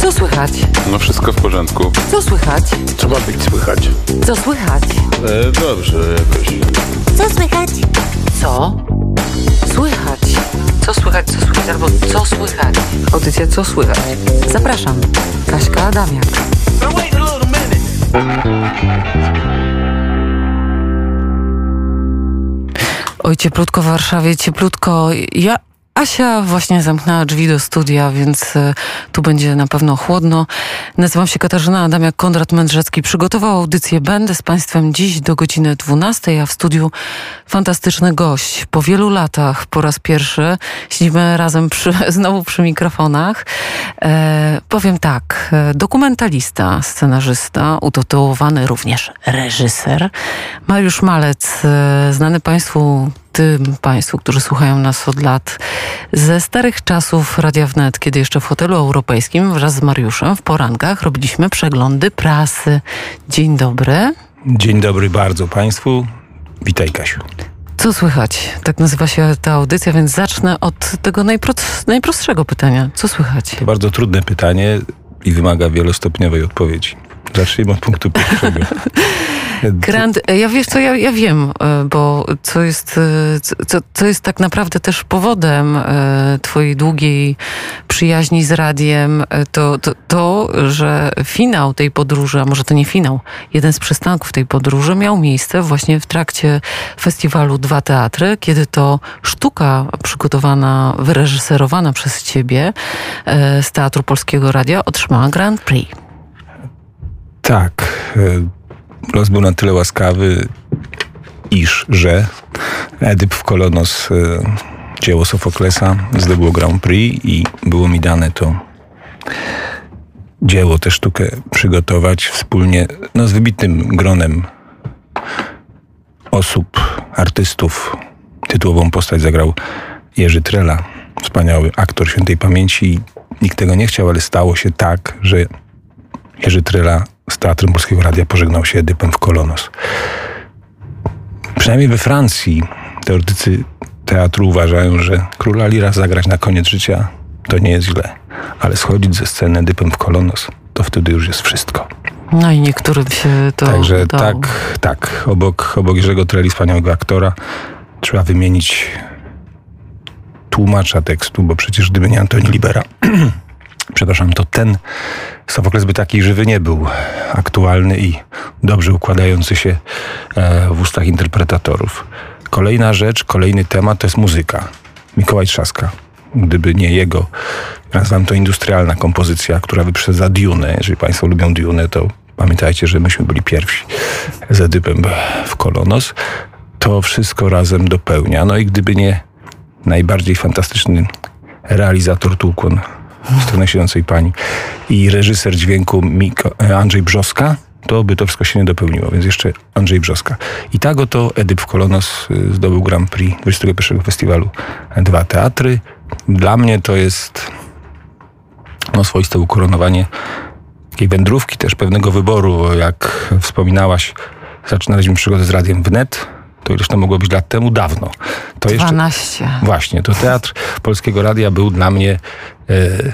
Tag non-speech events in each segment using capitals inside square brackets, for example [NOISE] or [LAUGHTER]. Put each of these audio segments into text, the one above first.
Co słychać? No wszystko w porządku. Co słychać? Co ma być słychać? Co słychać? E, dobrze, jakoś. Co słychać? Co? Słychać. Co słychać, co słychać, albo co słychać? Audycja Co słychać? Zapraszam. Kaśka Adamiak. Oj, cieplutko w Warszawie, cieplutko. Ja, Asia właśnie zamknęła drzwi do studia, więc e, tu będzie na pewno chłodno. Nazywam się Katarzyna Adamiak, Konrad Mędrzecki. Przygotował audycję Będę z Państwem dziś do godziny 12, a w studiu fantastyczny gość. Po wielu latach po raz pierwszy siedzimy razem przy, [LAUGHS] znowu przy mikrofonach. E, powiem tak, e, dokumentalista, scenarzysta, utytułowany również reżyser. Mariusz Malec, e, znany Państwu tym Państwu, którzy słuchają nas od lat ze starych czasów Radia Wnet, kiedy jeszcze w hotelu europejskim wraz z Mariuszem w porankach robiliśmy przeglądy prasy. Dzień dobry. Dzień dobry bardzo Państwu. Witaj Kasiu. Co słychać? Tak nazywa się ta audycja, więc zacznę od tego najprost, najprostszego pytania. Co słychać? To bardzo trudne pytanie i wymaga wielostopniowej odpowiedzi. Zacznijmy od punktu pierwszego. [LAUGHS] Grand, ja wiesz co, ja, ja wiem, e, bo co jest, e, co, co jest tak naprawdę też powodem e, twojej długiej przyjaźni z radiem, to, to, to, że finał tej podróży, a może to nie finał, jeden z przystanków tej podróży miał miejsce właśnie w trakcie festiwalu Dwa Teatry, kiedy to sztuka przygotowana, wyreżyserowana przez ciebie z Teatru Polskiego Radia otrzymała Grand Prix. Tak los był na tyle łaskawy, iż, że Edyp w Kolonos, e, dzieło Sofoklesa, zdobyło Grand Prix i było mi dane to dzieło, tę sztukę przygotować wspólnie no, z wybitnym gronem osób, artystów. Tytułową postać zagrał Jerzy Trela, wspaniały aktor świętej pamięci. Nikt tego nie chciał, ale stało się tak, że Jerzy Trela z Teatrem Polskiego Radia pożegnał się Edypem w Kolonos. Przynajmniej we Francji teoretycy teatru uważają, że króla Lira zagrać na koniec życia to nie jest źle, ale schodzić ze sceny Edypem w Kolonos to wtedy już jest wszystko. No i niektórym się to Także udało. tak, tak. Obok, obok Jerzego Treli, wspaniałego aktora, trzeba wymienić tłumacza tekstu, bo przecież gdyby nie Antoni Libera, [CLEARS THROAT] przepraszam, to ten Sofokles by taki żywy nie był, aktualny i dobrze układający się e, w ustach interpretatorów. Kolejna rzecz, kolejny temat to jest muzyka. Mikołaj Trzaska. Gdyby nie jego, nazywam to industrialna kompozycja, która wyprzedza Dune. Jeżeli Państwo lubią Dune, to pamiętajcie, że myśmy byli pierwsi z Edypem w Kolonos. To wszystko razem dopełnia. No i gdyby nie najbardziej fantastyczny realizator Tulkun stronę siedzącej pani i reżyser dźwięku Miko, e, Andrzej Brzoska, to by to wszystko się nie dopełniło, więc jeszcze Andrzej Brzoska. I tak oto Edyp Kolonos y, zdobył Grand Prix 21 festiwalu Dwa Teatry. Dla mnie to jest no, swoiste ukoronowanie takiej wędrówki, też pewnego wyboru. Jak wspominałaś, zaczynaliśmy przygodę z Radiem Wnet, to ileż to mogło być lat temu? Dawno. To 12. Jeszcze, właśnie, to Teatr Polskiego Radia był dla mnie E,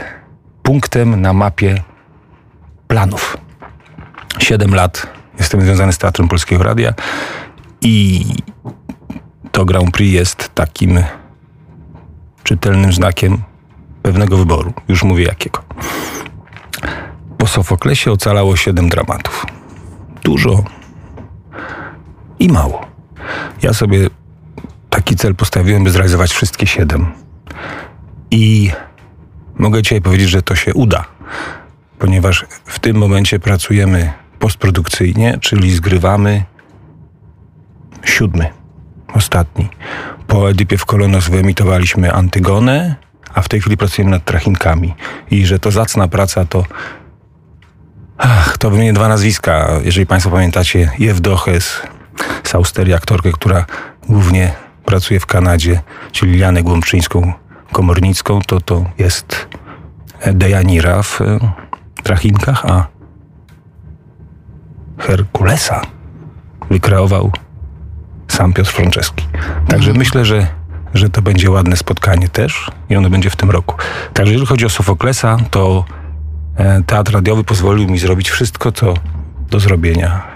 punktem na mapie planów. Siedem lat jestem związany z Teatrem Polskiego Radia i to Grand Prix jest takim czytelnym znakiem pewnego wyboru. Już mówię jakiego. Po Sofoklesie ocalało siedem dramatów. Dużo i mało. Ja sobie taki cel postawiłem, by zrealizować wszystkie siedem. I Mogę dzisiaj powiedzieć, że to się uda, ponieważ w tym momencie pracujemy postprodukcyjnie, czyli zgrywamy siódmy, ostatni. Po Edypie w Kolonos wyemitowaliśmy Antygonę, a w tej chwili pracujemy nad Trachinkami. I że to zacna praca, to Ach, to wymienię dwa nazwiska. Jeżeli Państwo pamiętacie, Jewdoches z Austerii, aktorkę, która głównie pracuje w Kanadzie, czyli Lilianę Głąbczyńską, komornicką, to to jest Dejanira w e, Trachinkach, a Herkulesa wykreował sam Piotr Franceski. Także mhm. myślę, że że to będzie ładne spotkanie też i ono będzie w tym roku. Także jeżeli chodzi o Sofoklesa, to e, teatr radiowy pozwolił mi zrobić wszystko, co do zrobienia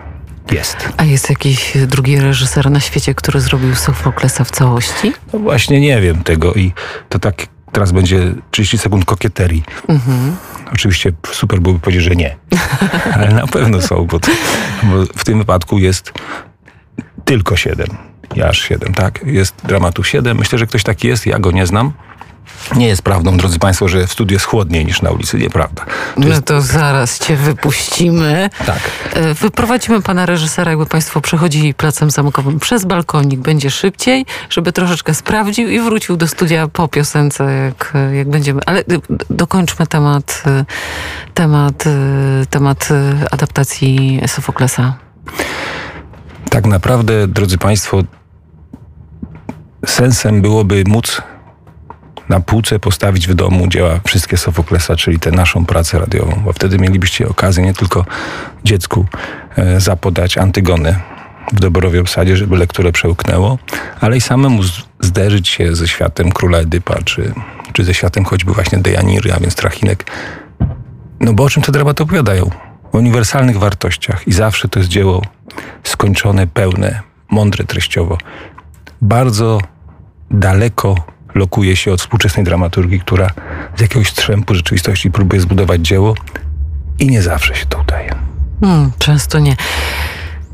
jest. A jest jakiś drugi reżyser na świecie, który zrobił Sofoklesa w całości? No właśnie nie wiem tego i to tak teraz będzie 30 sekund kokieterii. Mhm. Oczywiście super byłoby powiedzieć, że nie. [LAUGHS] Ale na pewno są, bo, to, bo w tym wypadku jest tylko siedem. Ja aż siedem, tak? Jest dramatów siedem. Myślę, że ktoś taki jest, ja go nie znam. Nie jest prawdą, drodzy Państwo, że w studiu jest chłodniej niż na ulicy. Nieprawda. To no jest... to zaraz Cię wypuścimy. Tak. E, wyprowadzimy Pana reżysera, jakby Państwo przechodzili placem zamkowym przez balkonik. Będzie szybciej, żeby troszeczkę sprawdził i wrócił do studia po piosence, jak, jak będziemy. Ale dokończmy temat, e, temat, e, temat adaptacji Sofoklesa. Tak naprawdę, drodzy Państwo, sensem byłoby móc na półce postawić w domu dzieła wszystkie Sofoklesa, czyli tę naszą pracę radiową, bo wtedy mielibyście okazję nie tylko dziecku e, zapodać Antygonę w doborowie obsadzie, żeby lekturę przełknęło, ale i samemu zderzyć się ze światem króla Edypa, czy, czy ze światem choćby właśnie Dejaniry, a więc Trachinek. No bo o czym te dramaty opowiadają? O uniwersalnych wartościach i zawsze to jest dzieło skończone, pełne, mądre treściowo. Bardzo daleko lokuje się od współczesnej dramaturgii, która z jakiegoś strzępu rzeczywistości próbuje zbudować dzieło i nie zawsze się to udaje. Hmm, często nie.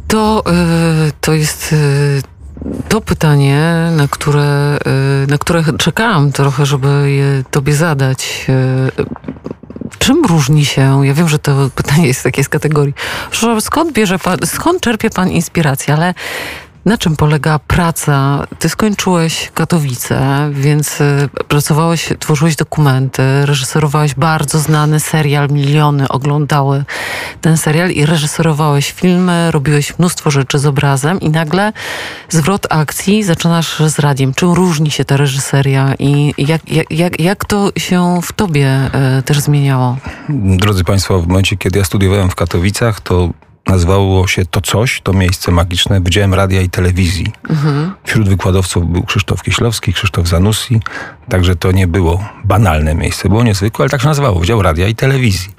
To, yy, to jest yy, to pytanie, na które, yy, na które czekałam trochę, żeby je tobie zadać. Czym różni się, ja wiem, że to pytanie jest takie z kategorii, skąd bierze pan, skąd czerpie pan inspirację, ale na czym polega praca? Ty skończyłeś Katowice, więc y, pracowałeś, tworzyłeś dokumenty, reżyserowałeś bardzo znany serial, miliony oglądały ten serial i reżyserowałeś filmy, robiłeś mnóstwo rzeczy z obrazem i nagle zwrot akcji zaczynasz z radiem. Czym różni się ta reżyseria i jak, jak, jak, jak to się w tobie y, też zmieniało? Drodzy Państwo, w momencie, kiedy ja studiowałem w Katowicach, to Nazywało się to coś, to miejsce magiczne, Wydziałem Radia i Telewizji. Mhm. Wśród wykładowców był Krzysztof Kieślowski, Krzysztof Zanussi, także to nie było banalne miejsce, było niezwykłe, ale tak się nazywało, Wydział Radia i Telewizji.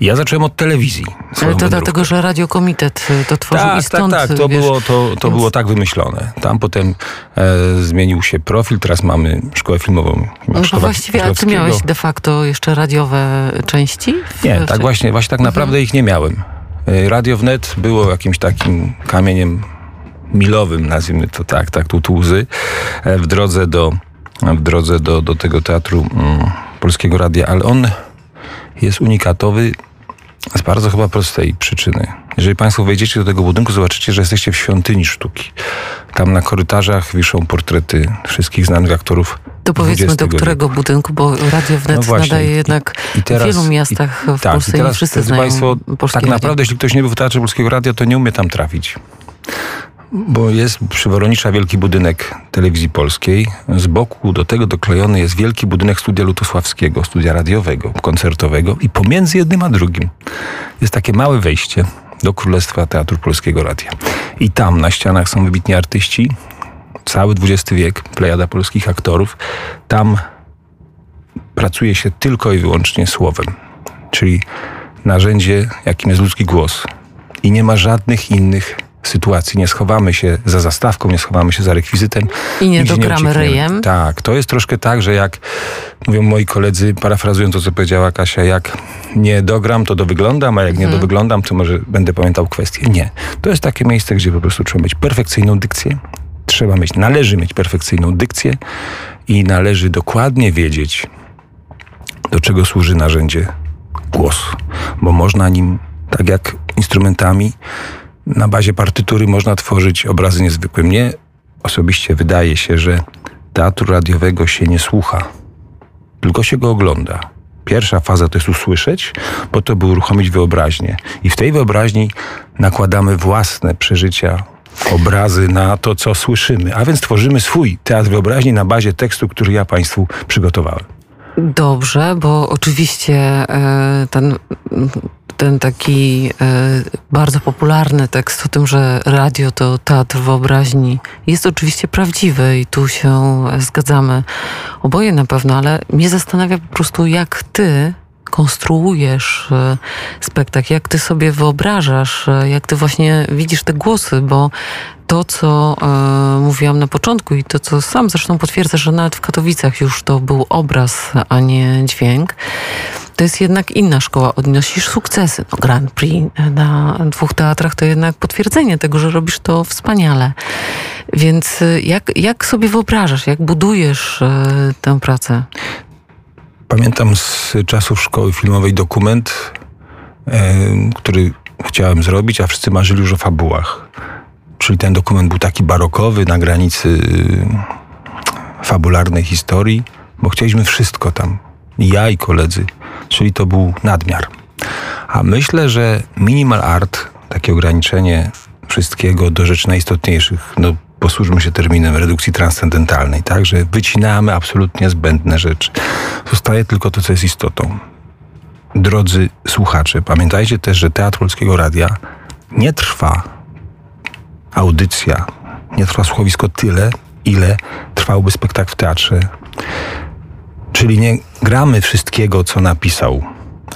I ja zacząłem od telewizji. Ale to dlatego, że Radiokomitet y, to tworzył tak, i stąd, Tak, tak, to, było, to, to więc... było tak wymyślone. Tam potem e, zmienił się profil, teraz mamy szkołę filmową. No właściwie, a ty miałeś de facto jeszcze radiowe części? W, nie, tak właśnie, właśnie tak mhm. naprawdę ich nie miałem. E, Radio Wnet było jakimś takim kamieniem milowym, nazwijmy to tak, tak tu łzy, e, w drodze do, w drodze do, do tego teatru mm, Polskiego Radia, ale on jest unikatowy z bardzo chyba prostej przyczyny. Jeżeli Państwo wejdziecie do tego budynku, zobaczycie, że jesteście w świątyni sztuki. Tam na korytarzach wiszą portrety wszystkich znanych aktorów. To powiedzmy do którego wieku. budynku, bo Radio Wnet no nadaje jednak I teraz, w wielu miastach i, w tak, Polsce i, teraz, i wszyscy znają Państwo, Tak naprawdę, radio. jeśli ktoś nie był w Teatrze Polskiego Radia, to nie umie tam trafić bo jest przy Woronicza wielki budynek telewizji polskiej. Z boku do tego doklejony jest wielki budynek studia lutosławskiego, studia radiowego, koncertowego i pomiędzy jednym a drugim jest takie małe wejście do Królestwa Teatru Polskiego Radia. I tam na ścianach są wybitni artyści, cały XX wiek, plejada polskich aktorów. Tam pracuje się tylko i wyłącznie słowem, czyli narzędzie, jakim jest ludzki głos. I nie ma żadnych innych sytuacji. Nie schowamy się za zastawką, nie schowamy się za rekwizytem. I nie dogramy nie ryjem. Tak, to jest troszkę tak, że jak mówią moi koledzy, parafrazując to, co powiedziała Kasia, jak nie dogram, to dowyglądam, a jak nie mhm. dowyglądam, to może będę pamiętał kwestię. Nie. To jest takie miejsce, gdzie po prostu trzeba mieć perfekcyjną dykcję, trzeba mieć, należy mieć perfekcyjną dykcję i należy dokładnie wiedzieć, do czego służy narzędzie głos, bo można nim, tak jak instrumentami, na bazie partytury można tworzyć obrazy niezwykłe. Mnie osobiście wydaje się, że teatru radiowego się nie słucha, tylko się go ogląda. Pierwsza faza to jest usłyszeć, po to by uruchomić wyobraźnię. I w tej wyobraźni nakładamy własne przeżycia, obrazy na to, co słyszymy. A więc tworzymy swój teatr wyobraźni na bazie tekstu, który ja Państwu przygotowałem. Dobrze, bo oczywiście e, ten ten taki bardzo popularny tekst o tym, że radio to teatr wyobraźni jest oczywiście prawdziwy i tu się zgadzamy oboje na pewno, ale mnie zastanawia po prostu, jak ty konstruujesz e, spektakl, jak ty sobie wyobrażasz, e, jak ty właśnie widzisz te głosy, bo to, co e, mówiłam na początku i to, co sam zresztą potwierdza, że nawet w Katowicach już to był obraz, a nie dźwięk, to jest jednak inna szkoła. Odnosisz sukcesy. No, Grand Prix na dwóch teatrach to jednak potwierdzenie tego, że robisz to wspaniale. Więc jak, jak sobie wyobrażasz, jak budujesz tę pracę? Pamiętam z czasów szkoły filmowej dokument, e, który chciałem zrobić, a wszyscy marzyli już o fabułach. Czyli ten dokument był taki barokowy, na granicy e, fabularnej historii, bo chcieliśmy wszystko tam. I ja i koledzy. Czyli to był nadmiar. A myślę, że minimal art, takie ograniczenie wszystkiego do rzeczy najistotniejszych, no posłużmy się terminem redukcji transcendentalnej, tak, że wycinamy absolutnie zbędne rzeczy. Zostaje tylko to, co jest istotą. Drodzy słuchacze, pamiętajcie też, że Teatr Polskiego Radia nie trwa audycja, nie trwa słuchowisko tyle, ile trwałby spektakl w teatrze. Czyli nie gramy wszystkiego, co napisał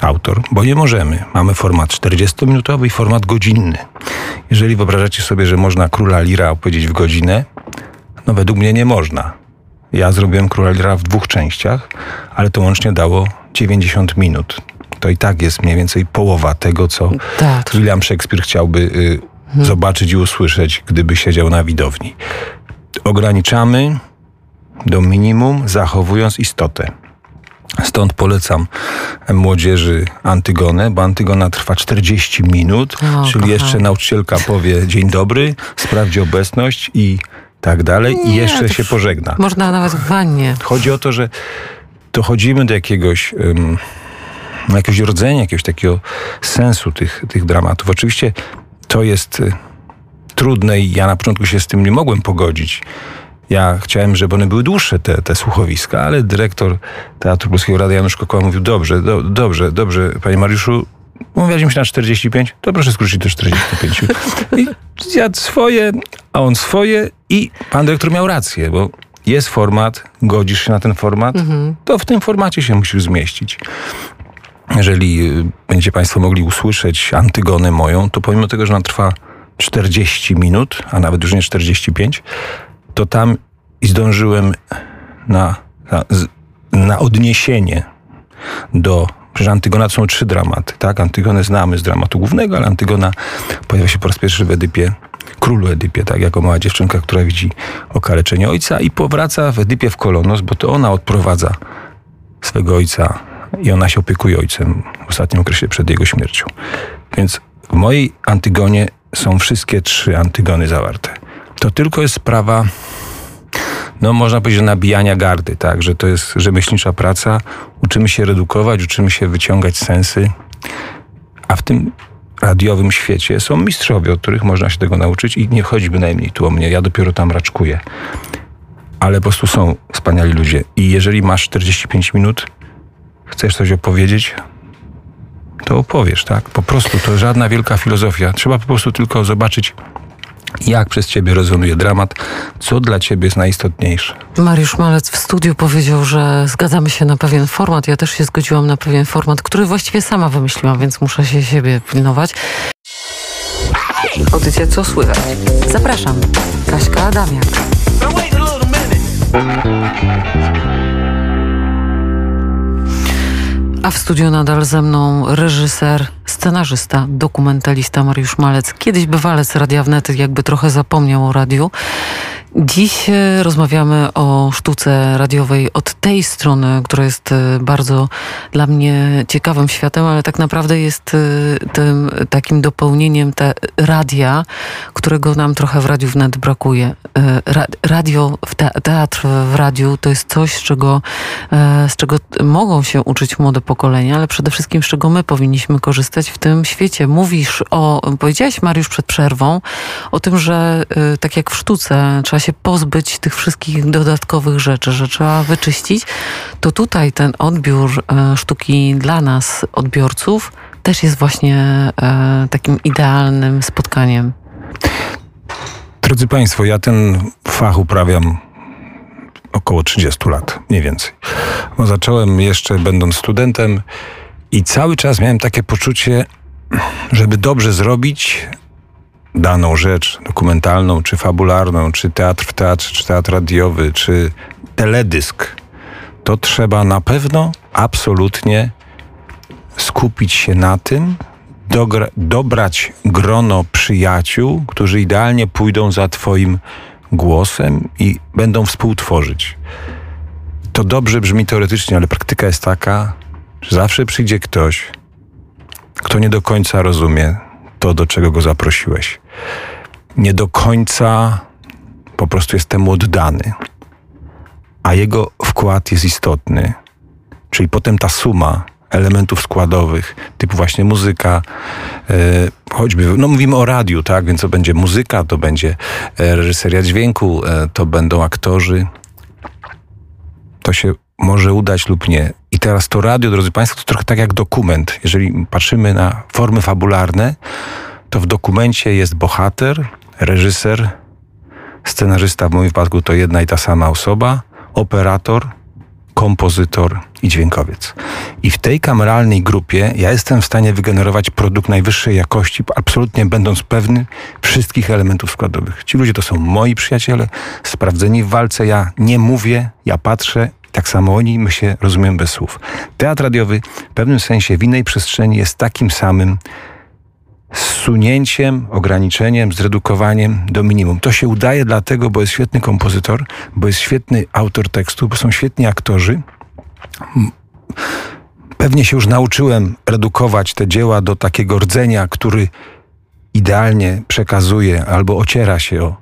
autor, bo nie możemy. Mamy format 40-minutowy i format godzinny. Jeżeli wyobrażacie sobie, że można Króla Lira opowiedzieć w godzinę, no według mnie nie można. Ja zrobiłem Króla Lira w dwóch częściach, ale to łącznie dało 90 minut. To i tak jest mniej więcej połowa tego, co tak. William Shakespeare chciałby y, hmm. zobaczyć i usłyszeć, gdyby siedział na widowni. Ograniczamy do minimum, zachowując istotę. Stąd polecam młodzieży Antygonę, bo Antygona trwa 40 minut, o, czyli kocham. jeszcze nauczycielka powie dzień dobry, sprawdzi obecność i tak dalej Nie, i jeszcze się pożegna. Można nawet w wannie. Chodzi o to, że dochodzimy do jakiegoś... Um, jakiegoś rodzenia, jakiegoś takiego sensu tych, tych dramatów. Oczywiście to jest y, trudne i ja na początku się z tym nie mogłem pogodzić. Ja chciałem, żeby one były dłuższe, te, te słuchowiska, ale dyrektor Teatru Polskiego Radia Janusz Kokoła mówił, dobrze, do, dobrze, dobrze, panie Mariuszu, umawialiśmy się na 45, to proszę skrócić do 45. I zjadł swoje, a on swoje i pan dyrektor miał rację, bo jest format, godzisz się na ten format, mhm. to w tym formacie się musisz zmieścić. Jeżeli y, będziecie Państwo mogli usłyszeć Antygonę moją, to pomimo tego, że ona trwa 40 minut, a nawet już nie 45, to tam i zdążyłem na, na, na odniesienie do Przecież Antygona to są trzy dramaty, tak? Antygonę znamy z dramatu głównego, ale Antygona pojawia się po raz pierwszy w Edypie, królu Edypie, tak? Jako mała dziewczynka, która widzi okaleczenie ojca i powraca w Edypie w Kolonos, bo to ona odprowadza swego ojca i ona się opiekuje ojcem w ostatnim okresie przed jego śmiercią. Więc w mojej Antygonie są wszystkie trzy Antygony zawarte to tylko jest sprawa, no można powiedzieć, nabijania gardy, tak, że to jest rzemieślnicza praca. Uczymy się redukować, uczymy się wyciągać sensy, a w tym radiowym świecie są mistrzowie, od których można się tego nauczyć i nie chodzi bynajmniej tu o mnie, ja dopiero tam raczkuję. Ale po prostu są wspaniali ludzie i jeżeli masz 45 minut, chcesz coś opowiedzieć, to opowiesz, tak? Po prostu to żadna wielka filozofia. Trzeba po prostu tylko zobaczyć jak przez ciebie rezonuje dramat, co dla ciebie jest najistotniejsze. Mariusz Malec w studiu powiedział, że zgadzamy się na pewien format. Ja też się zgodziłam na pewien format, który właściwie sama wymyśliłam, więc muszę się siebie pilnować. Audycja Co Słychać? Zapraszam. Kaśka Adamiak. A w studiu nadal ze mną reżyser, scenarzysta, dokumentalista Mariusz Malec. Kiedyś bywalec Radia Wnet, jakby trochę zapomniał o radiu. Dziś e, rozmawiamy o sztuce radiowej od tej strony, która jest e, bardzo dla mnie ciekawym światem, ale tak naprawdę jest e, tym takim dopełnieniem te radia, którego nam trochę w Radiu Wnet brakuje. Radio, teatr w radiu to jest coś, z czego, z czego mogą się uczyć młode pokolenia, ale przede wszystkim z czego my powinniśmy korzystać w tym świecie. Mówisz o, powiedziałeś Mariusz przed przerwą, o tym, że tak jak w sztuce trzeba się pozbyć tych wszystkich dodatkowych rzeczy, że trzeba wyczyścić, to tutaj ten odbiór e, sztuki dla nas, odbiorców, też jest właśnie e, takim idealnym spotkaniem. Drodzy Państwo, ja ten fach uprawiam około 30 lat, mniej więcej. Bo zacząłem jeszcze będąc studentem i cały czas miałem takie poczucie, żeby dobrze zrobić daną rzecz dokumentalną, czy fabularną, czy teatr w teatrze, czy teatr radiowy, czy teledysk, to trzeba na pewno absolutnie skupić się na tym, dobrać grono przyjaciół, którzy idealnie pójdą za Twoim głosem i będą współtworzyć. To dobrze brzmi teoretycznie, ale praktyka jest taka, zawsze przyjdzie ktoś, kto nie do końca rozumie to, do czego go zaprosiłeś. Nie do końca po prostu jest temu oddany, a jego wkład jest istotny. Czyli potem ta suma elementów składowych, typu właśnie muzyka, e, choćby, no mówimy o radiu, tak, więc to będzie muzyka, to będzie e, reżyseria dźwięku, e, to będą aktorzy. To się może udać lub nie. I teraz to radio, drodzy Państwo, to trochę tak jak dokument. Jeżeli patrzymy na formy fabularne, to w dokumencie jest bohater, reżyser, scenarzysta, w moim wypadku to jedna i ta sama osoba, operator, kompozytor i dźwiękowiec. I w tej kameralnej grupie ja jestem w stanie wygenerować produkt najwyższej jakości, absolutnie będąc pewny wszystkich elementów składowych. Ci ludzie to są moi przyjaciele, sprawdzeni w walce. Ja nie mówię, ja patrzę tak samo oni, my się rozumiemy bez słów. Teatr radiowy w pewnym sensie w innej przestrzeni jest takim samym zsunięciem, ograniczeniem, zredukowaniem do minimum. To się udaje dlatego, bo jest świetny kompozytor, bo jest świetny autor tekstu, bo są świetni aktorzy. Pewnie się już nauczyłem redukować te dzieła do takiego rdzenia, który idealnie przekazuje albo ociera się o,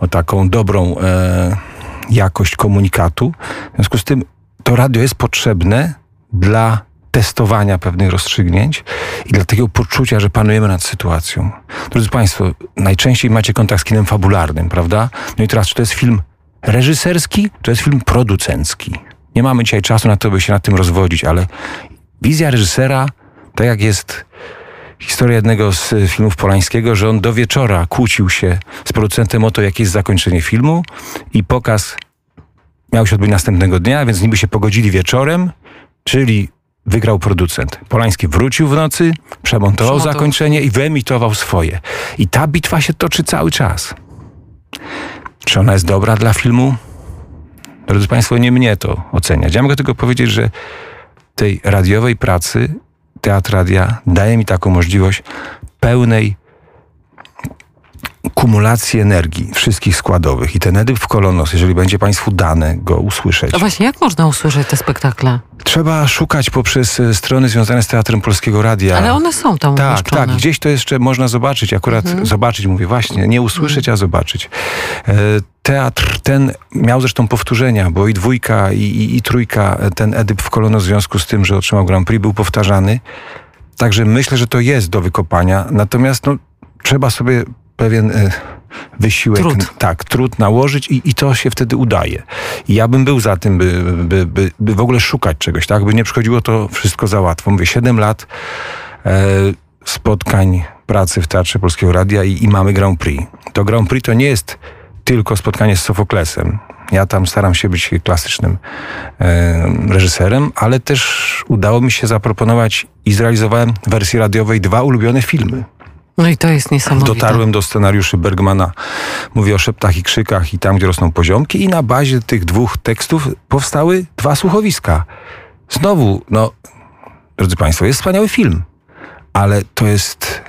o taką dobrą e, jakość komunikatu. W związku z tym to radio jest potrzebne dla testowania pewnych rozstrzygnięć i dla takiego poczucia, że panujemy nad sytuacją. Drodzy Państwo, najczęściej macie kontakt z kinem fabularnym, prawda? No i teraz, czy to jest film reżyserski, to jest film producencki. Nie mamy dzisiaj czasu na to, by się nad tym rozwodzić, ale wizja reżysera, tak jak jest historia jednego z filmów Polańskiego, że on do wieczora kłócił się z producentem o to, jakie jest zakończenie filmu i pokaz miał się odbyć następnego dnia, więc niby się pogodzili wieczorem, czyli wygrał producent. Polański wrócił w nocy, przemontował Przemontował. zakończenie i wyemitował swoje. I ta bitwa się toczy cały czas. Czy ona jest dobra dla filmu? Drodzy Państwo, nie mnie to oceniać. Ja mogę tylko powiedzieć, że tej radiowej pracy Teatr Radia daje mi taką możliwość pełnej kumulacji energii wszystkich składowych i ten edyp w kolonos, jeżeli będzie Państwu dane go usłyszeć. A właśnie, jak można usłyszeć te spektakle? Trzeba szukać poprzez e, strony związane z Teatrem Polskiego Radia. Ale one są tam Tak, umieszczone. tak. Gdzieś to jeszcze można zobaczyć. Akurat mhm. zobaczyć, mówię właśnie, nie usłyszeć, mhm. a zobaczyć. Teatr ten miał zresztą powtórzenia, bo i dwójka, i, i, i trójka, ten Edyp w Kolono w związku z tym, że otrzymał Grand Prix, był powtarzany. Także myślę, że to jest do wykopania. Natomiast no, trzeba sobie pewien y, wysiłek, trud. tak, trud nałożyć i, i to się wtedy udaje. I ja bym był za tym, by, by, by, by w ogóle szukać czegoś, tak, by nie przychodziło to wszystko za łatwo. Mówię, 7 lat e, spotkań pracy w Teatrze Polskiego Radia i, i mamy Grand Prix. To Grand Prix to nie jest tylko spotkanie z Sofoklesem. Ja tam staram się być klasycznym reżyserem, ale też udało mi się zaproponować i zrealizowałem w wersji radiowej dwa ulubione filmy. No i to jest niesamowite. Dotarłem do scenariuszy Bergmana, mówię o szeptach i krzykach i tam, gdzie rosną poziomki i na bazie tych dwóch tekstów powstały dwa słuchowiska. Znowu, no, drodzy Państwo, jest wspaniały film, ale to jest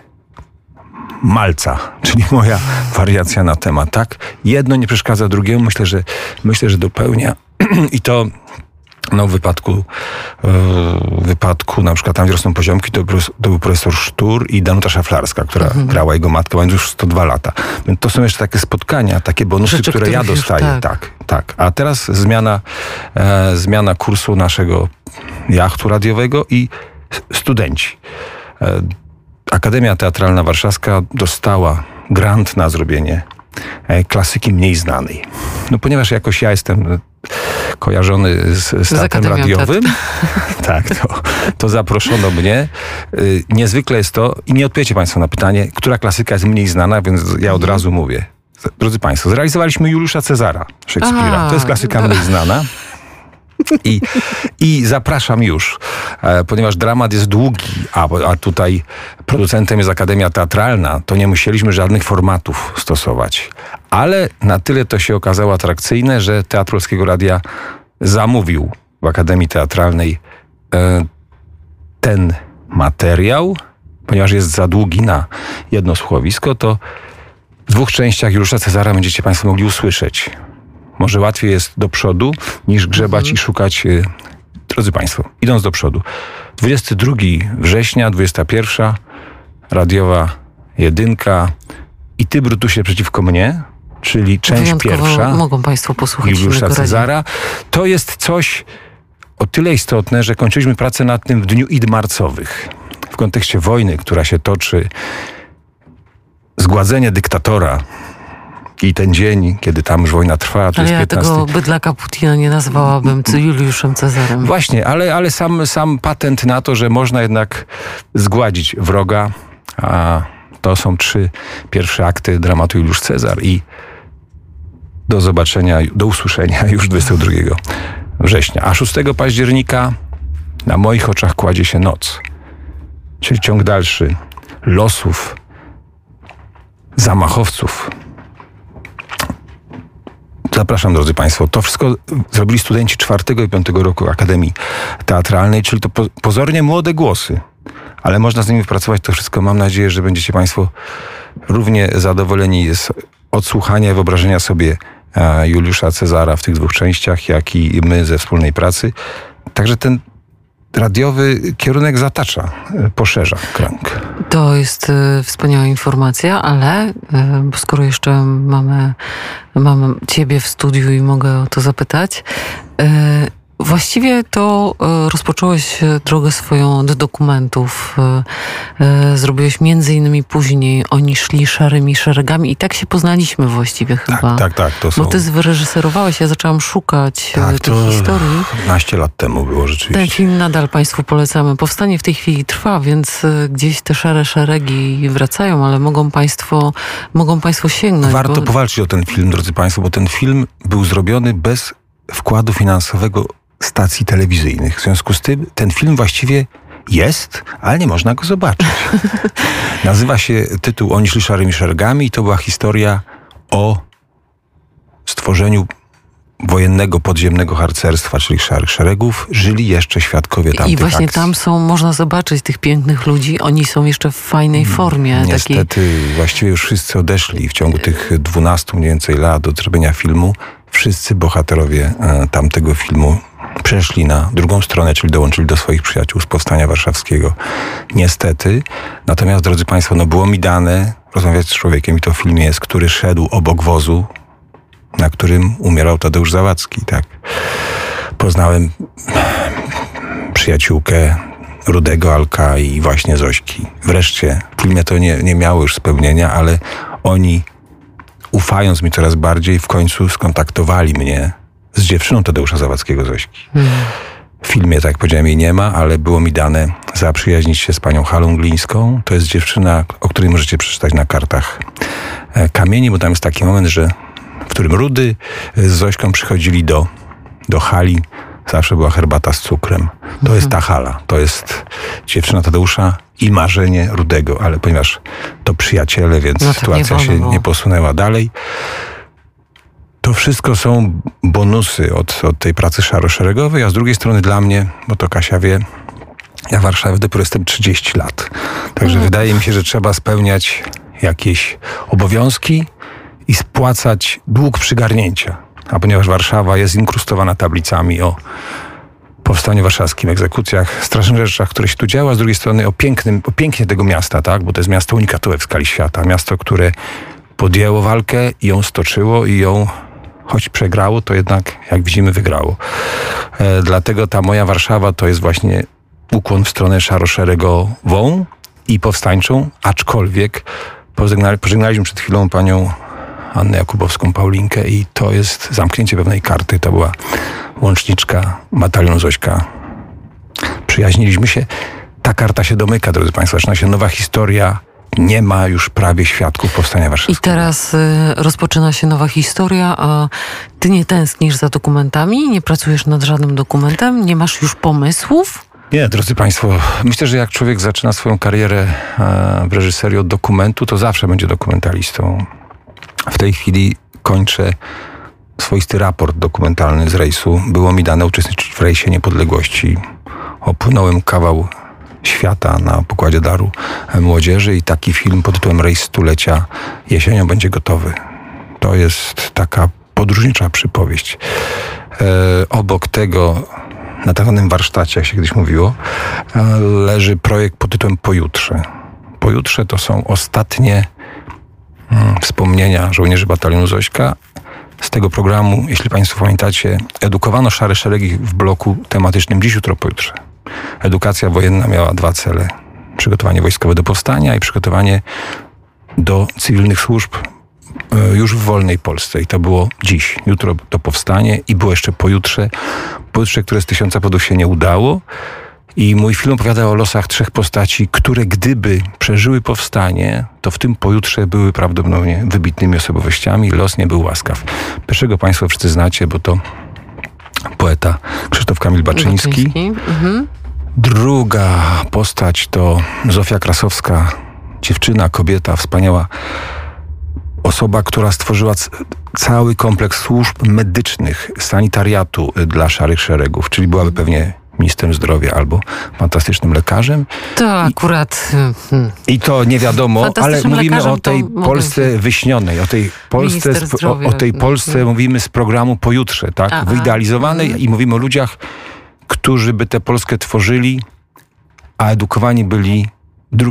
Malca, czyli moja wariacja na temat, tak? Jedno nie przeszkadza drugiemu, myślę, że myślę, że dopełnia [CLEARS THROAT] i to no w wypadku, e, w wypadku na przykład tam, gdzie rosną poziomki, to, to był profesor Sztur i Danuta Szaflarska, która mhm. grała jego matkę, mając już 102 lata. Więc to są jeszcze takie spotkania, takie bonusy, Rzeczy, które ja dostaję. tak. tak, tak. A teraz zmiana, e, zmiana kursu naszego jachtu radiowego i studenci. E, Akademia Teatralna Warszawska dostała grant na zrobienie e, klasyki mniej znanej. No ponieważ jakoś ja jestem kojarzony z statem radiowym. [LAUGHS] tak, to, to zaproszono mnie. Y, niezwykle jest to, i nie odpowiecie Państwo na pytanie, która klasyka jest mniej znana, więc ja od razu mówię. Drodzy Państwo, zrealizowaliśmy Juliusza Cezara Szekspira. To jest klasyka mniej znana. [LAUGHS] I, I zapraszam już, e, ponieważ dramat jest długi, a, a tutaj producentem jest Akademia Teatralna, to nie musieliśmy żadnych formatów stosować. Ale na tyle to się okazało atrakcyjne, że Teatr Polskiego Radia zamówił w Akademii Teatralnej e, ten materiał, ponieważ jest za długi na jedno słuchowisko, to w dwóch częściach Juliusza Cezara będziecie Państwo mogli usłyszeć może łatwiej jest do przodu niż grzebać mhm. i szukać. Y, drodzy Państwo, idąc do przodu. 22 września, 21, radiowa jedynka i Ty, Brutusie, przeciwko mnie, czyli część pierwsza. Mogą Państwo posłuchać Juliusza Cezara. To jest coś o tyle istotne, że kończyliśmy pracę nad tym w dniu id marcowych. W kontekście wojny, która się toczy, zgładzenie dyktatora i ten dzień, kiedy tam już wojna trwa, to ale jest ja 15... tego bydlaka Putina nie nazwałabym Juliuszem Cezarem. Właśnie, ale, ale sam, sam patent na to, że można jednak zgładzić wroga, a to są trzy pierwsze akty dramatu Juliusz Cezar i do zobaczenia, do usłyszenia już 22 września. A 6 października na moich oczach kładzie się noc, czyli ciąg dalszy losów zamachowców, Zapraszam, drodzy Państwo. To wszystko zrobili studenci czwartego i piątego roku Akademii Teatralnej, czyli to pozornie młode głosy, ale można z nimi pracować to wszystko. Mam nadzieję, że będziecie Państwo równie zadowoleni z odsłuchania i wyobrażenia sobie e, Juliusza Cezara w tych dwóch częściach, jak i my ze wspólnej pracy. Także ten radiowy kierunek zatacza, e, poszerza krąg. To jest y, wspaniała informacja, ale y, skoro jeszcze mamy, mamy ciebie w studiu i mogę o to zapytać, y, Właściwie to e, rozpocząłeś e, drogę swoją od dokumentów. E, zrobiłeś między innymi później Oni szli szarymi szeregami i tak się poznaliśmy właściwie tak, chyba. Tak, tak. To są... Bo ty wyreżyserowałeś, ja zaczęłam szukać tak, tej historii. 15 lat temu było rzeczywiście. Ten film nadal Państwu polecamy. Powstanie w tej chwili trwa, więc gdzieś te szare szeregi wracają, ale mogą Państwo, mogą państwo sięgnąć. Warto bo... powalczyć o ten film, drodzy Państwo, bo ten film był zrobiony bez wkładu finansowego stacji telewizyjnych. W związku z tym ten film właściwie jest, ale nie można go zobaczyć. [LAUGHS] Nazywa się tytuł Oni szli szarymi szeregami i to była historia o stworzeniu wojennego podziemnego harcerstwa, czyli szarych szeregów, żyli jeszcze świadkowie tamtych I właśnie akcji. tam są, można zobaczyć tych pięknych ludzi, oni są jeszcze w fajnej mm, formie. Niestety takiej... właściwie już wszyscy odeszli w ciągu tych 12 mniej więcej lat od zrobienia filmu. Wszyscy bohaterowie e, tamtego filmu przeszli na drugą stronę, czyli dołączyli do swoich przyjaciół z Powstania Warszawskiego. Niestety. Natomiast, drodzy Państwo, no było mi dane rozmawiać z człowiekiem, i to w filmie jest, który szedł obok wozu, na którym umierał Tadeusz Zawadzki, tak. Poznałem przyjaciółkę Rudego Alka i właśnie Zośki. Wreszcie w filmie to nie, nie miało już spełnienia, ale oni, ufając mi coraz bardziej, w końcu skontaktowali mnie z dziewczyną Tadeusza Zawadzkiego Zośki. Hmm. W filmie, tak jak powiedziałem, jej nie ma, ale było mi dane zaprzyjaźnić się z panią Halą Glińską. To jest dziewczyna, o której możecie przeczytać na kartach e, kamieni, bo tam jest taki moment, że w którym Rudy z Zośką przychodzili do, do hali. Zawsze była herbata z cukrem. To mhm. jest ta hala. To jest dziewczyna Tadeusza i marzenie Rudego, ale ponieważ to przyjaciele, więc no sytuacja nie się nie posunęła dalej. To wszystko są bonusy od, od tej pracy szaro-szeregowej, a z drugiej strony dla mnie, bo to Kasia wie, ja w Warszawie dopiero jestem 30 lat. Także mm. wydaje mi się, że trzeba spełniać jakieś obowiązki i spłacać dług przygarnięcia. A ponieważ Warszawa jest inkrustowana tablicami o powstaniu warszawskim, egzekucjach, strasznych rzeczach, które się tu działa, z drugiej strony o, pięknym, o pięknie tego miasta, tak? bo to jest miasto unikatowe w skali świata. Miasto, które podjęło walkę i ją stoczyło i ją choć przegrało, to jednak, jak widzimy, wygrało. E, dlatego ta moja Warszawa to jest właśnie ukłon w stronę szaroszeregową i powstańczą, aczkolwiek pożegnali, pożegnaliśmy przed chwilą panią Annę Jakubowską Paulinkę i to jest zamknięcie pewnej karty. To była łączniczka, batalion Zośka. Przyjaźniliśmy się. Ta karta się domyka, drodzy Państwo. Zaczyna się nowa historia. Nie ma już prawie świadków powstania warszawskiego. I teraz y, rozpoczyna się nowa historia, a ty nie tęsknisz za dokumentami, nie pracujesz nad żadnym dokumentem, nie masz już pomysłów? Nie, drodzy Państwo, myślę, że jak człowiek zaczyna swoją karierę e, w reżyserii od dokumentu, to zawsze będzie dokumentalistą. W tej chwili kończę swoisty raport dokumentalny z rejsu. Było mi dane uczestniczyć w rejsie niepodległości. Opłynąłem kawał świata na pokładzie daru młodzieży i taki film pod tytułem Rejs Stulecia jesienią będzie gotowy. To jest taka podróżnicza przypowieść. E, obok tego na tak zwanym warsztacie, jak się kiedyś mówiło, e, leży projekt pod tytułem Pojutrze. Pojutrze to są ostatnie mm, wspomnienia żołnierzy batalionu Zośka. Z tego programu, jeśli Państwo pamiętacie, edukowano szare szeregi w bloku tematycznym Dziś, jutro, pojutrze. Edukacja wojenna miała dwa cele. Przygotowanie wojskowe do powstania i przygotowanie do cywilnych służb e, już w wolnej Polsce. I to było dziś. Jutro to powstanie i było jeszcze pojutrze. Pojutrze, które z tysiąca podów się nie udało. I mój film opowiada o losach trzech postaci, które gdyby przeżyły powstanie, to w tym pojutrze były prawdopodobnie wybitnymi osobowościami. Los nie był łaskaw. Pierwszego Państwo wszyscy znacie, bo to poeta Krzysztof Kamil Baczyński. Baczyński. Mhm. Druga postać to Zofia Krasowska, dziewczyna, kobieta, wspaniała osoba, która stworzyła cały kompleks służb medycznych, sanitariatu dla szarych szeregów, czyli byłaby pewnie ministrem zdrowia albo fantastycznym lekarzem. To akurat. Hmm. I to nie wiadomo, ale mówimy o tej Polsce wyśnionej, o tej Polsce, o, o, tej Polsce hmm. mówimy z programu pojutrze, tak? Aha. Wyidealizowanej i mówimy o ludziach, którzy by tę Polskę tworzyli, a edukowani byli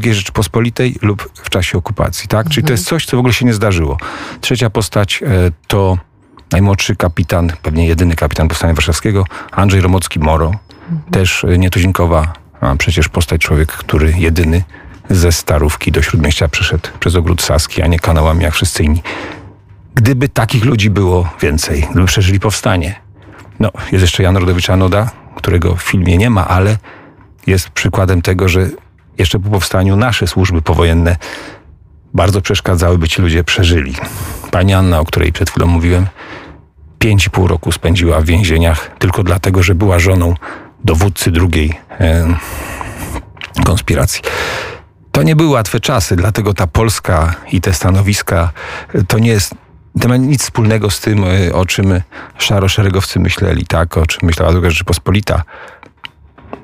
II Rzeczypospolitej lub w czasie okupacji, tak? Czyli to jest coś, co w ogóle się nie zdarzyło. Trzecia postać e, to najmłodszy kapitan, pewnie jedyny kapitan Powstania Warszawskiego, Andrzej Romocki-Moro. Mhm. Też nietuzinkowa, a przecież postać człowiek, który jedyny ze Starówki do Śródmieścia przyszedł przez Ogród Saski, a nie kanałami jak wszyscy inni. Gdyby takich ludzi było więcej, gdyby przeżyli powstanie. No, jest jeszcze Jan Rodowicz Anoda, którego w filmie nie ma, ale jest przykładem tego, że jeszcze po powstaniu nasze służby powojenne bardzo przeszkadzały, by ci ludzie przeżyli. Pani Anna, o której przed chwilą mówiłem, pięć i pół roku spędziła w więzieniach tylko dlatego, że była żoną dowódcy drugiej e, konspiracji. To nie były łatwe czasy, dlatego ta Polska i te stanowiska to nie jest to ma nic wspólnego z tym, e, o czym szaroszeregowcy myśleli, tak, o czym myślała druga Rzeczypospolita.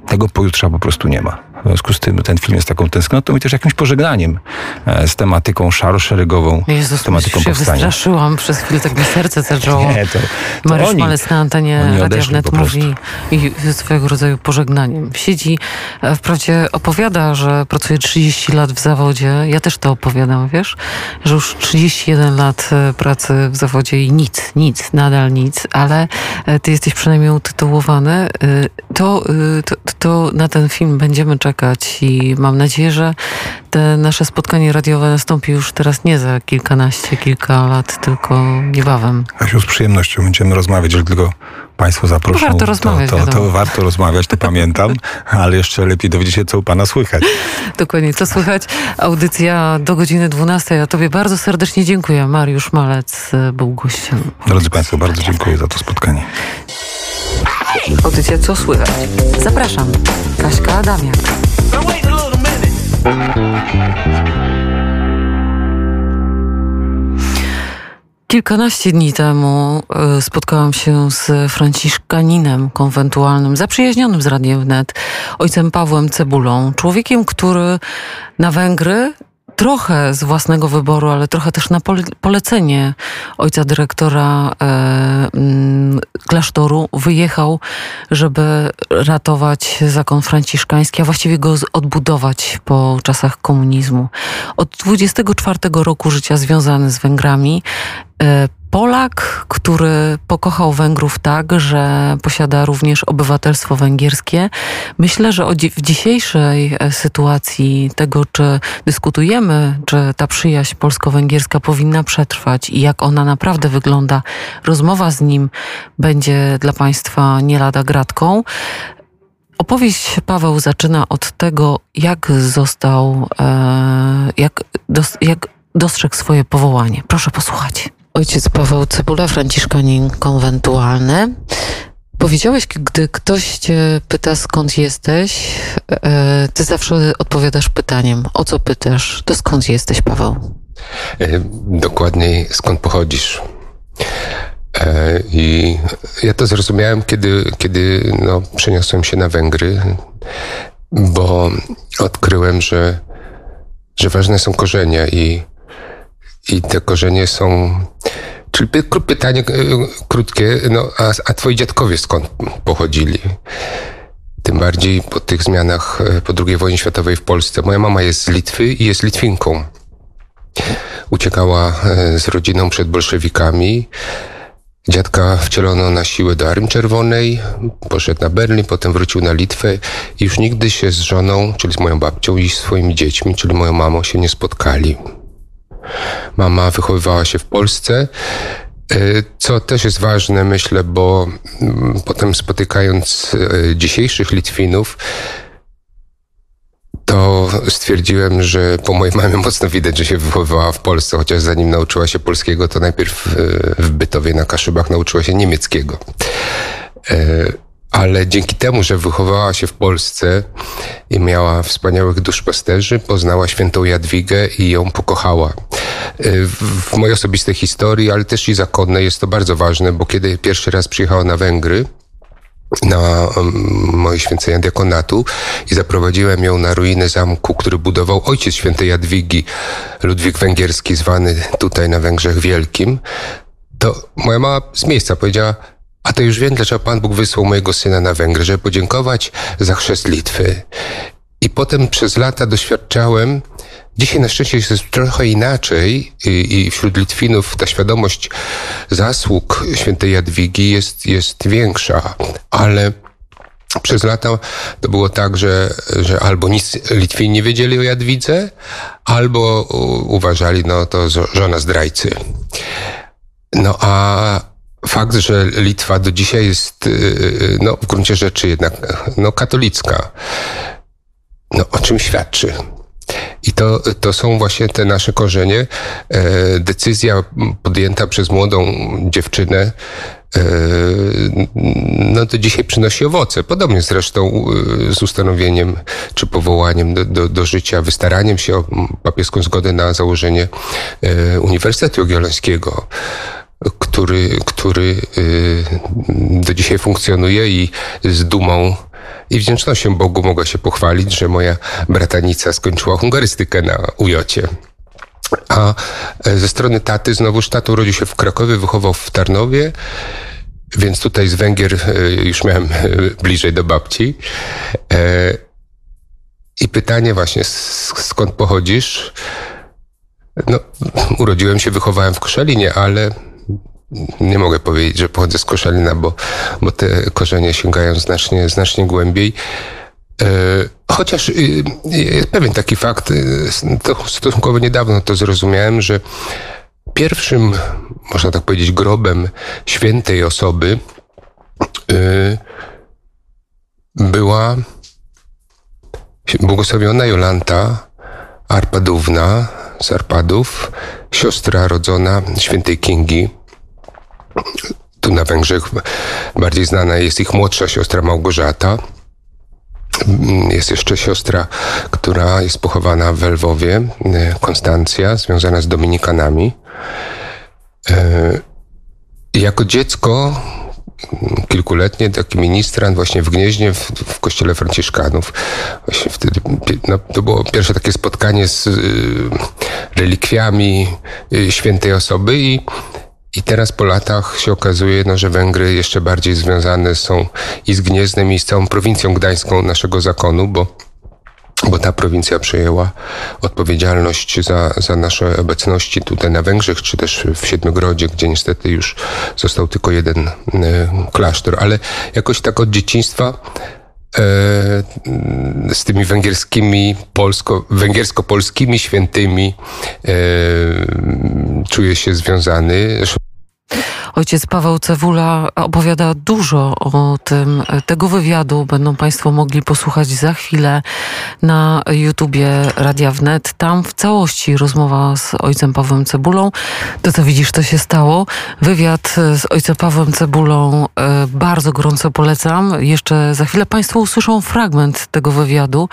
Tego pojutrze po prostu nie ma. W związku z tym ten film jest taką tęsknotą i też jakimś pożegnaniem e, z tematyką szaro-szeregową, Jezus, z tematyką się powstania. wystraszyłam przez chwilę, tak mi serce zaczęło. [LAUGHS] Nie, to, to Mariusz oni, Malec na antenie Radia Wnet mówi i swojego rodzaju pożegnaniem. Siedzi, e, wprawdzie opowiada, że pracuje 30 lat w zawodzie. Ja też to opowiadam, wiesz, że już 31 lat e, pracy w zawodzie i nic, nic, nadal nic, ale ty jesteś przynajmniej utytułowany. To, to, to na ten film będziemy czekać czekać i mam nadzieję, że te nasze spotkanie radiowe nastąpi już teraz nie za kilkanaście, kilka lat, tylko niebawem. Asiu, z przyjemnością będziemy rozmawiać, tylko Państwo zaproszą. Warto rozmawiać, to, to, to, warto rozmawiać, to pamiętam, [LAUGHS] ale jeszcze lepiej dowiedzieć się, co u Pana słychać. Dokładnie, co słychać. Audycja do godziny 12. Ja Tobie bardzo serdecznie dziękuję. Mariusz Malec e, był gościem. Drodzy Państwo, bardzo dziękuję za to spotkanie. Audycja Co słychać? Zapraszam. Kaśka Adamiak. Kilkanaście dni temu e, spotkałam się z Franciszkaninem konwentualnym, zaprzyjaźnionym z Radiem Wnet, ojcem Pawłem Cebulą, człowiekiem, który na Węgry trochę z własnego wyboru, ale trochę też na polecenie ojca dyrektora e, mm, klasztoru wyjechał, żeby ratować zakon franciszkański, a właściwie go odbudować po czasach komunizmu. Od 24 roku życia związany z Węgrami e, Polak, który pokochał Węgrów tak, że posiada również obywatelstwo węgierskie. Myślę, że w dzisiejszej e, sytuacji tego, czy dyskutujemy, czy ta przyjaźń polsko-węgierska powinna przetrwać i jak ona naprawdę wygląda, rozmowa z nim będzie dla Państwa nie lada gratką. Opowieść Paweł zaczyna od tego, jak został, e, jak, jak dostrzegł swoje powołanie. Proszę posłuchać. Ojciec Paweł Cebula, franciszkanin konwentualny. Powiedziałeś, gdy ktoś cię pyta, skąd jesteś, e, ty zawsze odpowiadasz pytaniem. O co pytasz? To skąd jesteś, Paweł? E, dokładniej, skąd pochodzisz? E, I ja to zrozumiałem, kiedy, kiedy no, przeniosłem się na Węgry, bo odkryłem, że, że ważne są korzenie i, i te korzenie są. Czyli pytanie e, krótkie, no, a, a twoi dziadkowie skąd pochodzili? Tym bardziej po tych zmianach e, po II wojnie światowej w Polsce. Moja mama jest z Litwy i jest Litwinką. Uciekała z rodziną przed bolszewikami. Dziadka wcielono na siłę do Armii Czerwonej, poszedł na Berlin, potem wrócił na Litwę i już nigdy się z żoną, czyli z moją babcią i swoimi dziećmi, czyli moją mamą się nie spotkali. Mama wychowywała się w Polsce, e, co też jest ważne, myślę, bo mm, potem spotykając e, dzisiejszych Litwinów, to stwierdziłem, że po mojej mamie mocno widać, że się wychowywała w Polsce, chociaż zanim nauczyła się polskiego, to najpierw e, w Bytowie na Kaszybach nauczyła się niemieckiego. Ale dzięki temu, że wychowała się w Polsce i miała wspaniałych duszpasterzy, poznała świętą Jadwigę i ją pokochała. E, w mojej osobistej historii, ale też i zakonnej jest to bardzo ważne, bo kiedy pierwszy raz przyjechała na Węgry, na moje święcenia diakonatu i zaprowadziłem ją na ruiny zamku, który budował ojciec świętej Jadwigi, Ludwik Węgierski, zwany tutaj na Węgrzech Wielkim, to moja mama z miejsca powiedziała, a to już wiem, dlaczego Pan Bóg wysłał mojego syna na Węgry, żeby podziękować za chrzest Litwy. I potem przez lata doświadczałem, Dzisiaj na szczęście jest trochę inaczej i, i wśród Litwinów ta świadomość zasług świętej Jadwigi jest, jest większa, ale przez lata to było tak, że, że albo nic Litwini nie wiedzieli o Jadwidze, albo uważali, no to żona zdrajcy. No a fakt, że Litwa do dzisiaj jest, y, y, no w gruncie rzeczy jednak, no katolicka, no o czym świadczy? I to, to są właśnie te nasze korzenie. E, decyzja podjęta przez młodą dziewczynę, e, no to dzisiaj przynosi owoce. Podobnie zresztą e, z ustanowieniem czy powołaniem do, do, do życia, wystaraniem się o papieską zgodę na założenie Uniwersytetu Jagiellońskiego który, który do dzisiaj funkcjonuje i z dumą i wdzięcznością Bogu mogła się pochwalić, że moja bratanica skończyła hungarystykę na ujocie. A e, ze strony taty, znowuż tato urodził się w Krakowie, wychował w Tarnowie, więc tutaj z Węgier e, już miałem e, bliżej do babci. I pytanie właśnie, skąd pochodzisz? No, urodziłem się, wychowałem w Koszalinie, ale nie mogę powiedzieć, że pochodzę z Koszalina, bo, bo te korzenie sięgają znacznie, znacznie głębiej. E, chociaż y, jest pewien taki fakt, y, to stosunkowo niedawno to zrozumiałem, że pierwszym, można tak powiedzieć, grobem świętej osoby y, była błogosławiona Jolanta Arpadówna z Arpadów, siostra rodzona świętej Kingi, tu na Węgrzech bardziej znana jest ich młodsza siostra Małgorzata. Jest jeszcze siostra, która jest pochowana w Lwowie, Konstancja, związana z Dominikanami. E, jako dziecko kilkuletnie taki ministrant właśnie w Gnieźnie w, w kościele franciszkanów. Właśnie wtedy no, to było pierwsze takie spotkanie z y, relikwiami y, świętej osoby i i teraz po latach się okazuje, no, że Węgry jeszcze bardziej związane są i z Gniezdem, i z całą prowincją gdańską naszego zakonu, bo bo ta prowincja przejęła odpowiedzialność za, za nasze obecności tutaj na Węgrzech, czy też w Siedmiogrodzie, gdzie niestety już został tylko jeden klasztor. Ale jakoś tak od dzieciństwa z tymi węgierskimi, polsko, węgiersko-polskimi świętymi czuję się związany. Ojciec Paweł Cewula opowiada dużo o tym. Tego wywiadu będą Państwo mogli posłuchać za chwilę na YouTubie Radia Wnet. Tam w całości rozmowa z ojcem Pawłem Cebulą. To co widzisz, to się stało. Wywiad z ojcem Pawłem Cebulą e, bardzo gorąco polecam. Jeszcze za chwilę Państwo usłyszą fragment tego wywiadu.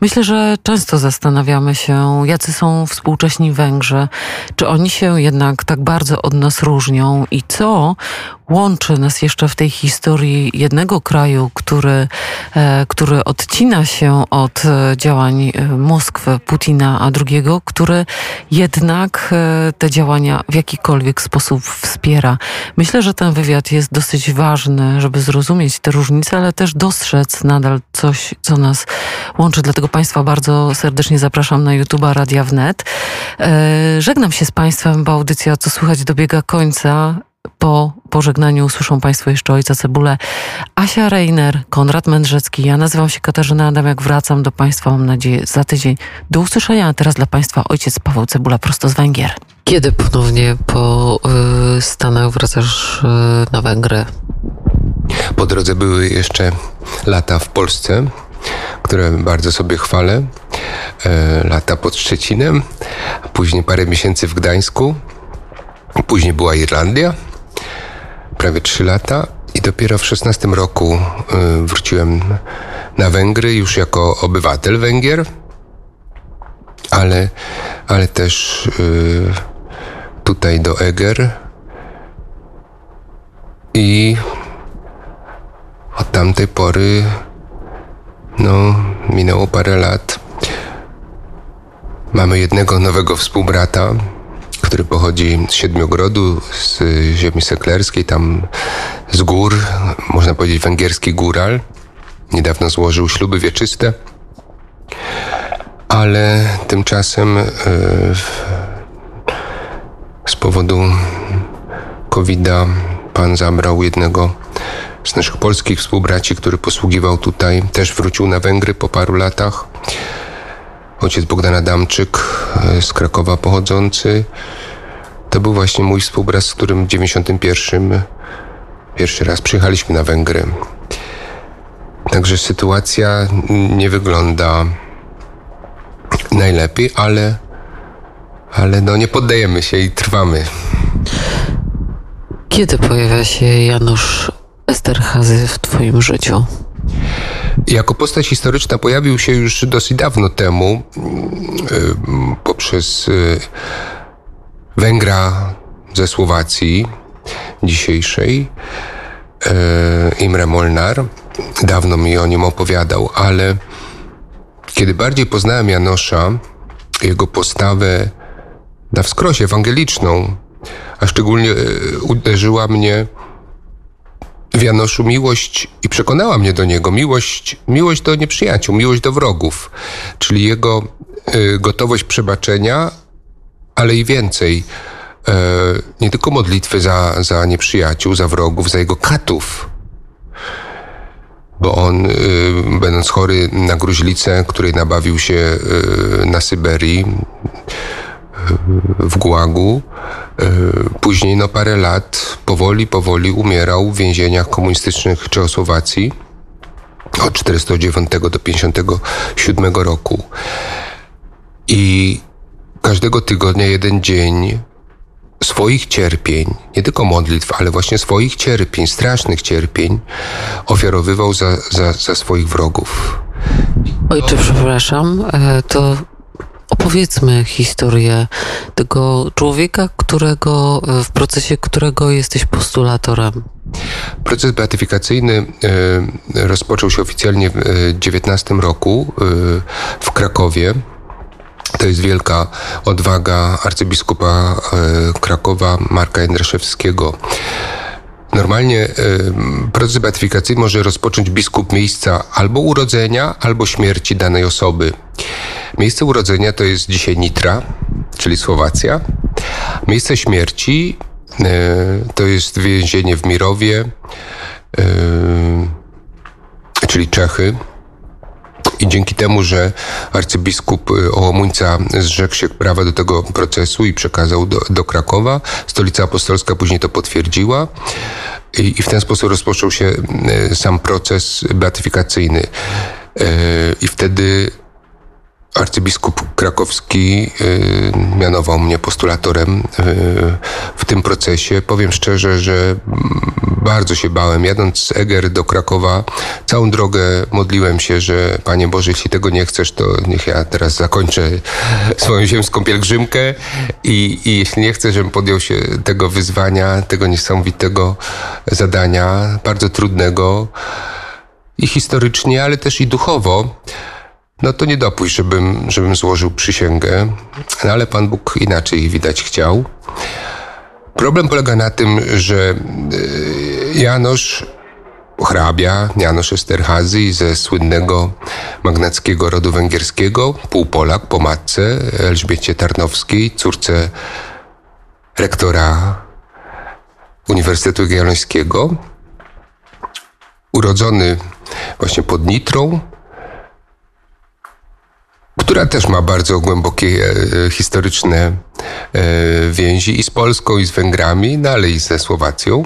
Myślę, że często zastanawiamy się, jacy są współcześni Węgrzy. Czy oni się jednak tak bardzo od nas różnią i co łączy nas jeszcze w tej historii jednego kraju, który, e, który odcina się od e, działań e, Moskwy, Putina, a drugiego, który jednak te działania w jakikolwiek sposób wspiera. Myślę, że ten wywiad jest dosyć ważny, żeby zrozumieć te różnice, ale też dostrzec nadal coś, co nas łączy. Dlatego Państwa bardzo serdecznie zapraszam na YouTube'a Radia Wnet. Żegnam się z Państwem, bo audycja Co Słychać dobiega końca po pożegnaniu usłyszą Państwo jeszcze Ojca Cebulę, Asia Reiner, Konrad Mędrzecki. Ja nazywam się Katarzyna Adamiak, wracam do Państwa, mam nadzieję, za tydzień. Do usłyszenia, a teraz dla Państwa Ojciec Paweł Cebula prosto z Węgier. Kiedy ponownie po y, Stanach wracasz y, na Węgry? Po drodze były jeszcze lata w Polsce, które bardzo sobie chwalę. E, lata pod Szczecinem, później parę miesięcy w Gdańsku, później była Irlandia prawie 3 lata i dopiero w 16 roku y, wróciłem na Węgry już jako obywatel Węgier, ale, ale też y, tutaj do Eger i od tamtej pory no, minęło parę lat. Mamy jednego nowego współbrata, który pochodzi z Siedmiogrodu, z ziemi seklerskiej, tam z gór, można powiedzieć węgierski góral. Niedawno złożył śluby wieczyste, ale tymczasem e, z powodu COVID-a pan zabrał jednego z naszych polskich współbraci, który posługiwał tutaj, też wrócił na Węgry po paru latach. Ojciec Bogdan Adamczyk e, z Krakowa pochodzący. To był właśnie mój współbrat, z którym w 91 pierwszy raz przyjechaliśmy na Węgry. Także sytuacja nie wygląda najlepiej, ale, ale no nie poddajemy się i trwamy. Kiedy pojawia się Janusz Esterhazy w Twoim życiu? Jako postać historyczna pojawił się już dosyć dawno temu y, poprzez y, Węgra ze Słowacji dzisiejszej, y, Imre Molnar. Dawno mi o nim opowiadał, ale kiedy bardziej poznałem Janosza, jego postawę na wskrosie ewangeliczną, a szczególnie uderzyła mnie w Janoszu miłość i przekonała mnie do niego miłość, miłość do nieprzyjaciół, miłość do wrogów, czyli jego y, gotowość przebaczenia, ale i więcej. Y, nie tylko modlitwy za, za nieprzyjaciół, za wrogów, za jego katów. Bo on, y, będąc chory na gruźlicę, której nabawił się y, na Syberii, w Gułagu. E, później no parę lat powoli, powoli umierał w więzieniach komunistycznych Czechosłowacji od 49 do 57 roku. I każdego tygodnia jeden dzień swoich cierpień, nie tylko modlitw, ale właśnie swoich cierpień, strasznych cierpień, ofiarowywał za, za, za swoich wrogów. Ojcze, przepraszam, e, to opowiedzmy historię tego człowieka, którego, w procesie którego jesteś postulatorem. Proces beatyfikacyjny e, rozpoczął się oficjalnie w 19 e, roku e, w Krakowie. To jest wielka odwaga arcybiskupa Krakowa Marka Jędraszewskiego. Normalnie proces beatyfikacyjny może rozpocząć biskup miejsca albo urodzenia, albo śmierci danej osoby. Miejsce urodzenia to jest dzisiaj Nitra, czyli Słowacja. Miejsce śmierci e, to jest więzienie w Mirowie, e, czyli Czechy. I dzięki temu, że arcybiskup Ołomuńca zrzekł się prawa do tego procesu i przekazał do, do Krakowa, stolica apostolska później to potwierdziła. I, I w ten sposób rozpoczął się sam proces beatyfikacyjny. E, I wtedy arcybiskup krakowski y, mianował mnie postulatorem y, w tym procesie. Powiem szczerze, że bardzo się bałem. Jadąc z Eger do Krakowa, całą drogę modliłem się, że Panie Boże, jeśli tego nie chcesz, to niech ja teraz zakończę [LAUGHS] swoją ziemską pielgrzymkę i, i jeśli nie chcesz, żebym podjął się tego wyzwania, tego niesamowitego zadania, bardzo trudnego i historycznie, ale też i duchowo, no to nie dopuść, żebym, żebym złożył przysięgę, no ale Pan Bóg inaczej widać chciał. Problem polega na tym, że e, Janosz hrabia, Janosz Esterhazy ze słynnego magnackiego rodu węgierskiego, półpolak po matce Elżbiecie Tarnowskiej, córce rektora Uniwersytetu Jagiellońskiego, urodzony właśnie pod Nitrą, która też ma bardzo głębokie e, historyczne e, więzi i z Polską, i z Węgrami, no ale i ze Słowacją.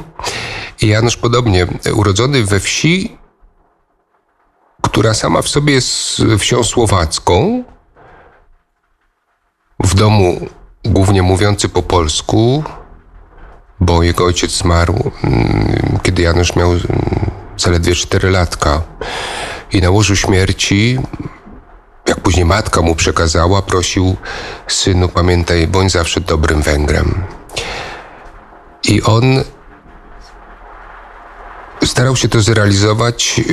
I Janusz podobnie, urodzony we wsi, która sama w sobie jest wsią słowacką, w domu głównie mówiący po polsku, bo jego ojciec zmarł, mm, kiedy Janusz miał mm, zaledwie 4 latka. I na łożu śmierci jak później matka mu przekazała, prosił synu, pamiętaj, bądź zawsze dobrym Węgrem. I on starał się to zrealizować yy,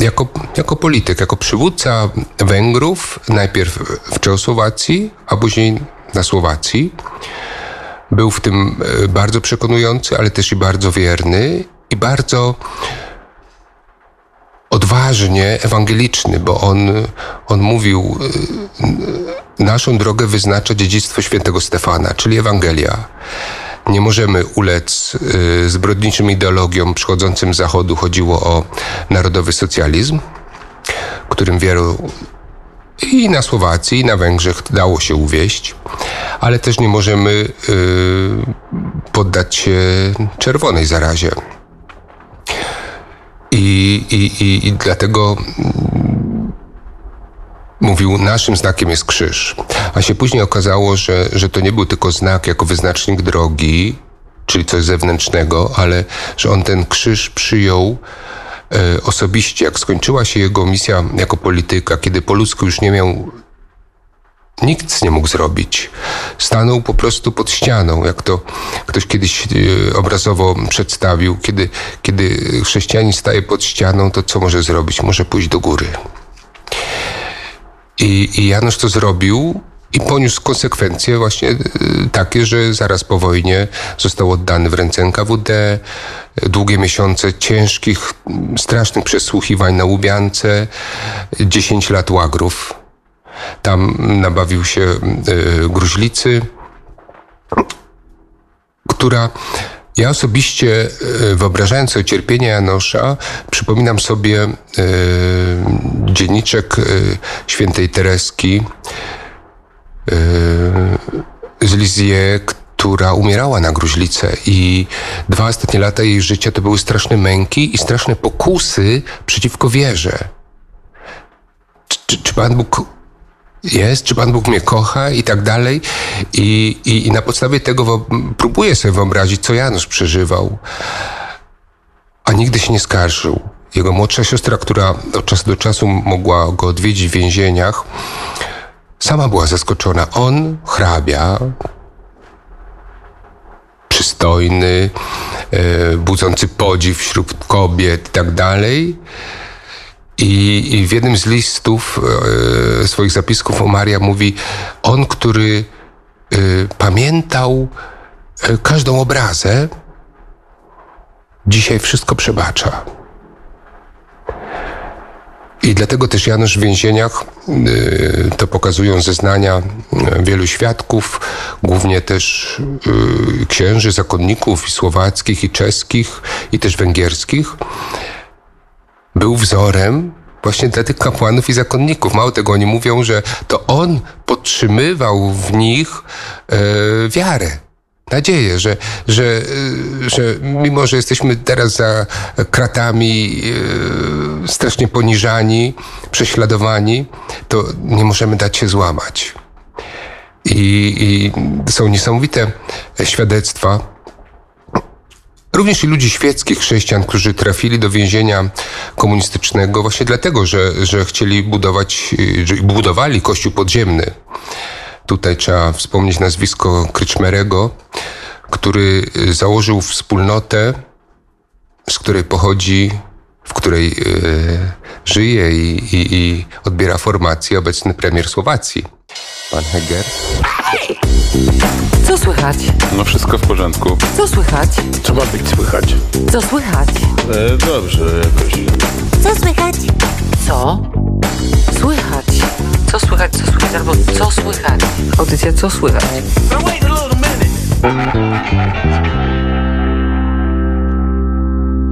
jako, jako polityk, jako przywódca Węgrów, najpierw w Czechosłowacji, a później na Słowacji. Był w tym yy, bardzo przekonujący, ale też i bardzo wierny i bardzo odważnie ewangeliczny, bo on, on mówił, y, naszą drogę wyznacza dziedzictwo świętego Stefana, czyli Ewangelia. Nie możemy ulec y, zbrodniczym ideologiom przychodzącym z Zachodu. Chodziło o narodowy socjalizm, którym wielu i na Słowacji, i na Węgrzech dało się uwieść, ale też nie możemy y, poddać się czerwonej zarazie. I, i, i, i dlatego mówił, naszym znakiem jest krzyż. A się później okazało, że, że to nie był tylko znak jako wyznacznik drogi, czyli coś zewnętrznego, ale że on ten krzyż przyjął e, osobiście, jak skończyła się jego misja jako polityka, kiedy po ludzku już nie miał Nikt nie mógł zrobić. Stanął po prostu pod ścianą, jak to ktoś kiedyś e, obrazowo przedstawił. Kiedy, kiedy chrześcijanin staje pod ścianą, to co może zrobić? Może pójść do góry. I, i Janusz to zrobił i poniósł konsekwencje właśnie e, takie, że zaraz po wojnie został oddany w ręce NKWD. Długie miesiące ciężkich, strasznych przesłuchiwań na Łubiance, 10 lat łagrów tam nabawił się e, gruźlicy, która ja osobiście, e, wyobrażając sobie cierpienie Janosza, przypominam sobie e, dzienniczek świętej Tereski z Lizie, która umierała na gruźlicę i dwa ostatnie lata jej życia to były straszne męki i straszne pokusy przeciwko wierze. Czy, czy Pan Bóg jest, czy Pan Bóg mnie kocha i tak dalej. I, i, i na podstawie tego próbuję sobie wyobrazić, co Janusz przeżywał, a nigdy się nie skarżył. Jego młodsza siostra, która od czasu do czasu mogła go odwiedzić w więzieniach, sama była zaskoczona. On, hrabia, przystojny, e, budzący podziw wśród kobiet i tak dalej, i, I, w jednym z listów e, swoich zapisków o Maria mówi, on, który e, pamiętał e, każdą obrazę, dzisiaj wszystko przebacza. I dlatego też Janusz w więzieniach, to pokazują zeznania wielu świadków, głównie też księży, zakonników i słowackich, i czeskich, i też węgierskich, był wzorem właśnie dla tych kapłanów i zakonników. Mało tego, oni mówią, że to on podtrzymywał w nich e, wiarę nadzieję, że, że, że mimo, że jesteśmy teraz za kratami e, strasznie poniżani, prześladowani, to nie możemy dać się złamać. I, i są niesamowite świadectwa Również i ludzi świeckich, chrześcijan, którzy trafili do więzienia komunistycznego właśnie dlatego, że, że chcieli budować, budowali kościół podziemny. Tutaj trzeba wspomnieć nazwisko Kryczmerego, który założył wspólnotę, z której pochodzi, której y, żyje i, i, i odbiera formację obecny premier Słowacji, pan Heger. Co słychać? No wszystko w porządku. Co słychać? Co ma być słychać? Co słychać? E, dobrze, jakoś. Co słychać? Co? Słychać. Co słychać, co słychać, albo co słychać? Audycja co słychać? Wait a little minute.